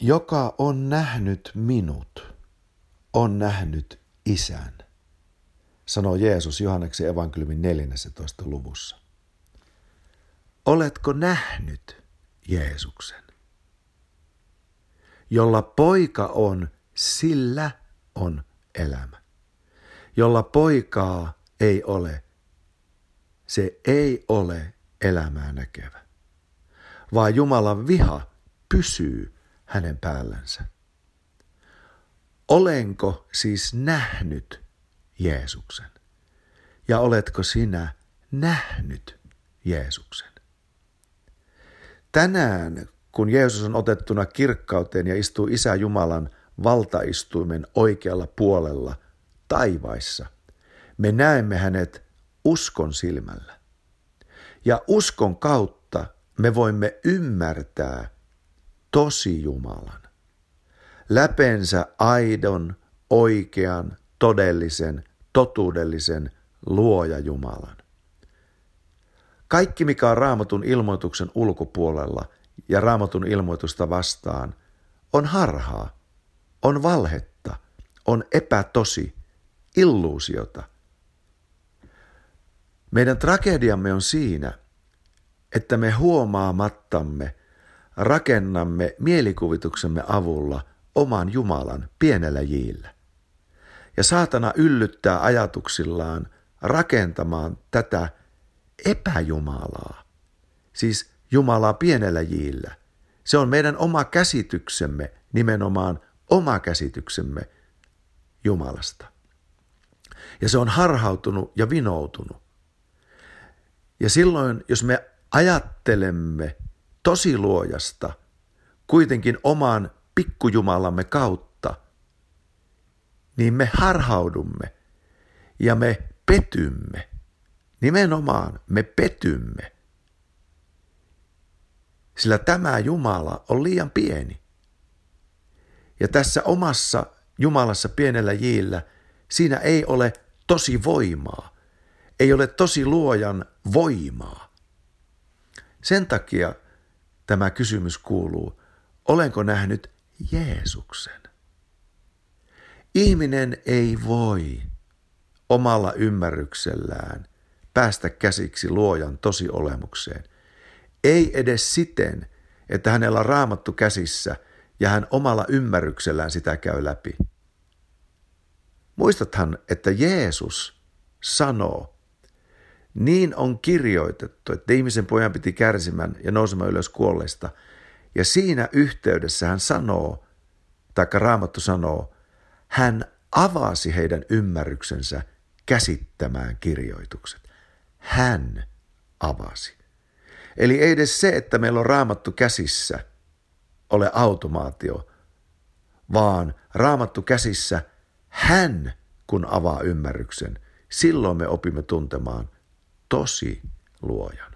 Joka on nähnyt minut, on nähnyt isän, sanoo Jeesus Johanneksen evankeliumin 14. luvussa. Oletko nähnyt Jeesuksen? Jolla poika on, sillä on elämä. Jolla poikaa ei ole, se ei ole elämää näkevä, vaan Jumalan viha pysyy hänen päällänsä. Olenko siis nähnyt Jeesuksen? Ja oletko sinä nähnyt Jeesuksen? Tänään, kun Jeesus on otettuna kirkkauteen ja istuu Isä Jumalan valtaistuimen oikealla puolella taivaissa, me näemme hänet uskon silmällä. Ja uskon kautta me voimme ymmärtää tosi Jumalan. Läpensä aidon, oikean, todellisen, totuudellisen luoja Jumalan. Kaikki, mikä on raamatun ilmoituksen ulkopuolella ja raamatun ilmoitusta vastaan, on harhaa, on valhetta, on epätosi, illuusiota. Meidän tragediamme on siinä, että me huomaamattamme rakennamme mielikuvituksemme avulla oman Jumalan pienellä jiillä. Ja saatana yllyttää ajatuksillaan rakentamaan tätä epäjumalaa, siis Jumalaa pienellä jiillä. Se on meidän oma käsityksemme, nimenomaan oma käsityksemme Jumalasta. Ja se on harhautunut ja vinoutunut. Ja silloin, jos me ajattelemme tosi luojasta kuitenkin oman pikkujumalamme kautta, niin me harhaudumme ja me petymme. Nimenomaan me petymme. Sillä tämä Jumala on liian pieni. Ja tässä omassa Jumalassa pienellä jiillä, siinä ei ole tosi voimaa. Ei ole tosi luojan voimaa. Sen takia tämä kysymys kuuluu, olenko nähnyt Jeesuksen? Ihminen ei voi omalla ymmärryksellään päästä käsiksi luojan tosiolemukseen. Ei edes siten, että hänellä on raamattu käsissä ja hän omalla ymmärryksellään sitä käy läpi. Muistathan, että Jeesus sanoo niin on kirjoitettu, että ihmisen pojan piti kärsimään ja nousemaan ylös kuolleista. Ja siinä yhteydessä hän sanoo, taikka Raamattu sanoo, hän avasi heidän ymmärryksensä käsittämään kirjoitukset. Hän avasi. Eli ei edes se, että meillä on raamattu käsissä, ole automaatio, vaan raamattu käsissä hän, kun avaa ymmärryksen, silloin me opimme tuntemaan tosi luojan.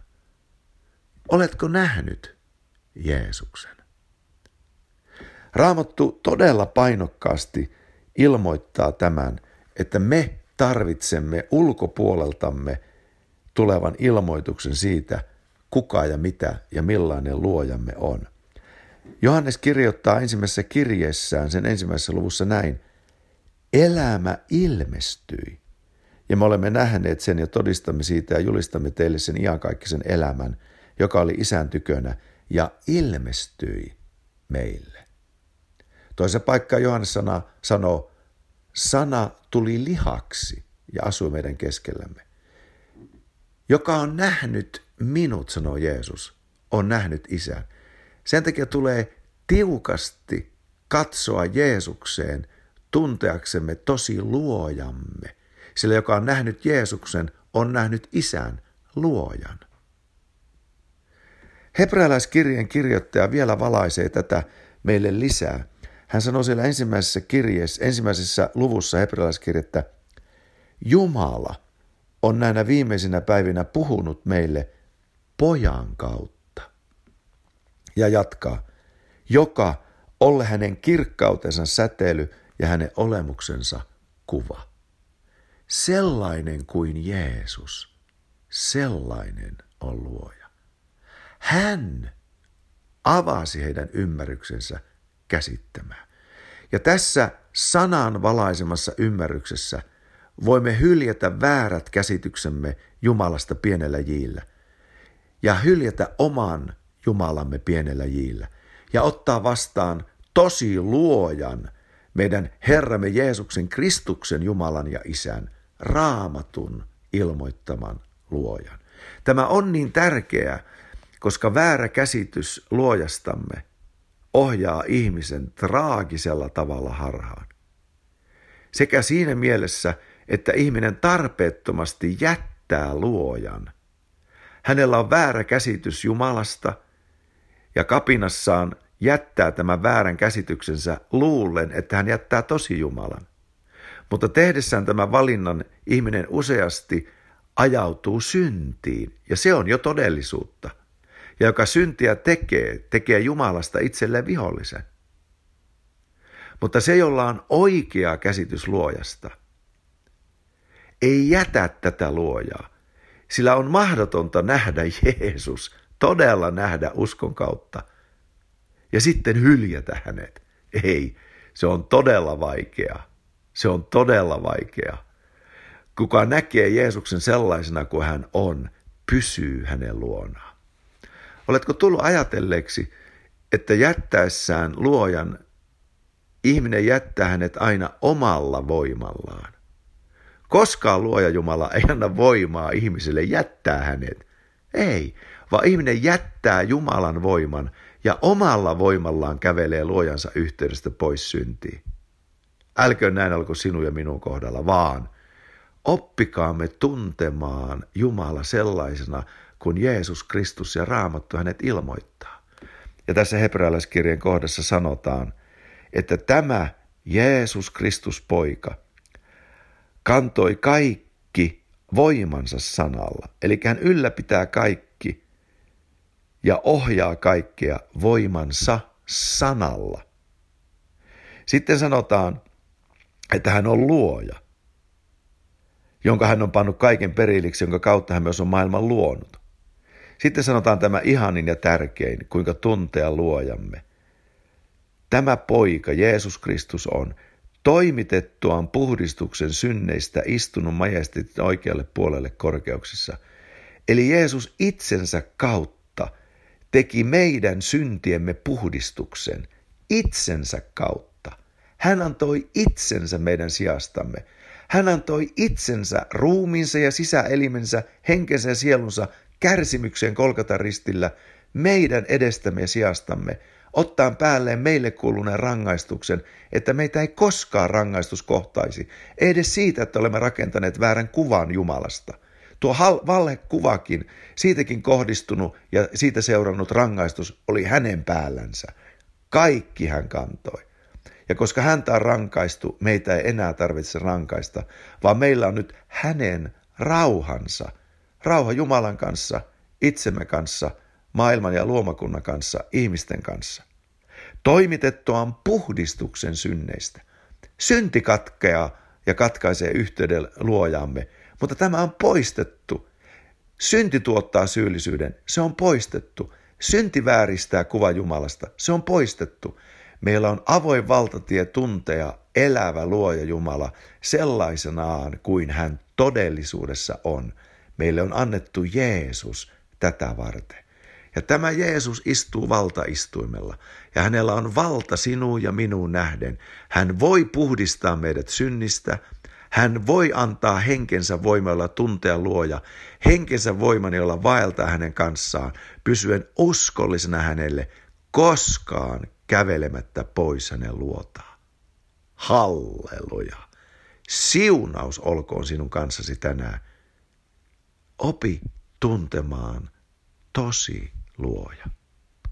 Oletko nähnyt Jeesuksen? Raamattu todella painokkaasti ilmoittaa tämän, että me tarvitsemme ulkopuoleltamme tulevan ilmoituksen siitä, kuka ja mitä ja millainen luojamme on. Johannes kirjoittaa ensimmäisessä kirjeessään sen ensimmäisessä luvussa näin, elämä ilmestyi ja me olemme nähneet sen ja todistamme siitä ja julistamme teille sen iankaikkisen elämän, joka oli isän tykönä ja ilmestyi meille. Toisen paikkaa Johannes sana, sanoo, sana tuli lihaksi ja asui meidän keskellämme. Joka on nähnyt minut, sanoo Jeesus, on nähnyt isän. Sen takia tulee tiukasti katsoa Jeesukseen tunteaksemme tosi luojamme – sillä joka on nähnyt Jeesuksen, on nähnyt isän, luojan. Hebrealaiskirjeen kirjoittaja vielä valaisee tätä meille lisää. Hän sanoi siellä ensimmäisessä kirjeessä, ensimmäisessä luvussa hebrealaiskirjettä, Jumala on näinä viimeisinä päivinä puhunut meille pojan kautta. Ja jatkaa, joka olle hänen kirkkautensa säteily ja hänen olemuksensa kuva sellainen kuin Jeesus, sellainen on luoja. Hän avasi heidän ymmärryksensä käsittämään. Ja tässä sanan valaisemassa ymmärryksessä voimme hyljätä väärät käsityksemme Jumalasta pienellä jiillä ja hyljätä oman Jumalamme pienellä jiillä ja ottaa vastaan tosi luojan, meidän Herramme Jeesuksen Kristuksen Jumalan ja Isän, raamatun ilmoittaman luojan. Tämä on niin tärkeää, koska väärä käsitys luojastamme ohjaa ihmisen traagisella tavalla harhaan. Sekä siinä mielessä, että ihminen tarpeettomasti jättää luojan. Hänellä on väärä käsitys Jumalasta ja kapinassaan jättää tämän väärän käsityksensä luullen, että hän jättää tosi Jumalan. Mutta tehdessään tämän valinnan ihminen useasti ajautuu syntiin, ja se on jo todellisuutta. Ja joka syntiä tekee, tekee Jumalasta itselleen vihollisen. Mutta se, jolla on oikea käsitys luojasta, ei jätä tätä luojaa, sillä on mahdotonta nähdä Jeesus, todella nähdä uskon kautta, ja sitten hyljätä hänet. Ei, se on todella vaikeaa. Se on todella vaikeaa. Kuka näkee Jeesuksen sellaisena kuin hän on, pysyy hänen luonaan. Oletko tullut ajatelleeksi, että jättäessään luojan ihminen jättää hänet aina omalla voimallaan? Koskaan luoja Jumala ei anna voimaa ihmiselle jättää hänet. Ei, vaan ihminen jättää Jumalan voiman ja omalla voimallaan kävelee luojansa yhteydestä pois syntiin. Älköön näin alko sinun ja minun kohdalla, vaan oppikaamme tuntemaan Jumala sellaisena, kun Jeesus Kristus ja Raamattu hänet ilmoittaa. Ja tässä hebrealaiskirjan kohdassa sanotaan, että tämä Jeesus Kristus poika kantoi kaikki voimansa sanalla. Eli hän ylläpitää kaikki ja ohjaa kaikkea voimansa sanalla. Sitten sanotaan, että hän on luoja, jonka hän on pannut kaiken perilliksi, jonka kautta hän myös on maailman luonut. Sitten sanotaan tämä ihanin ja tärkein, kuinka tuntea luojamme. Tämä poika, Jeesus Kristus, on toimitettuaan puhdistuksen synneistä istunut majesteetin oikealle puolelle korkeuksissa. Eli Jeesus itsensä kautta teki meidän syntiemme puhdistuksen itsensä kautta. Hän antoi itsensä meidän sijastamme. Hän antoi itsensä, ruumiinsa ja sisäelimensä, henkensä ja sielunsa kärsimykseen kolkata ristillä meidän edestämme ja sijastamme, ottaen päälleen meille kuuluneen rangaistuksen, että meitä ei koskaan rangaistus kohtaisi, ei edes siitä, että olemme rakentaneet väärän kuvan Jumalasta. Tuo valhekuvakin, siitäkin kohdistunut ja siitä seurannut rangaistus oli hänen päällänsä. Kaikki hän kantoi. Ja koska häntä on rankaistu, meitä ei enää tarvitse rankaista, vaan meillä on nyt hänen rauhansa. Rauha Jumalan kanssa, itsemme kanssa, maailman ja luomakunnan kanssa, ihmisten kanssa. Toimitettuaan puhdistuksen synneistä. Synti katkeaa ja katkaisee yhteyden luojamme, mutta tämä on poistettu. Synti tuottaa syyllisyyden, se on poistettu. Synti vääristää kuva Jumalasta, se on poistettu. Meillä on avoin valtatie tuntea elävä luoja Jumala sellaisenaan kuin hän todellisuudessa on. Meille on annettu Jeesus tätä varten. Ja tämä Jeesus istuu valtaistuimella ja hänellä on valta sinuun ja minuun nähden. Hän voi puhdistaa meidät synnistä, hän voi antaa henkensä voimalla tuntea luoja, henkensä voiman, jolla vaeltaa hänen kanssaan, pysyen uskollisena hänelle, koskaan kävelemättä pois hänen luotaan. Halleluja. Siunaus olkoon sinun kanssasi tänään. Opi tuntemaan tosi luoja.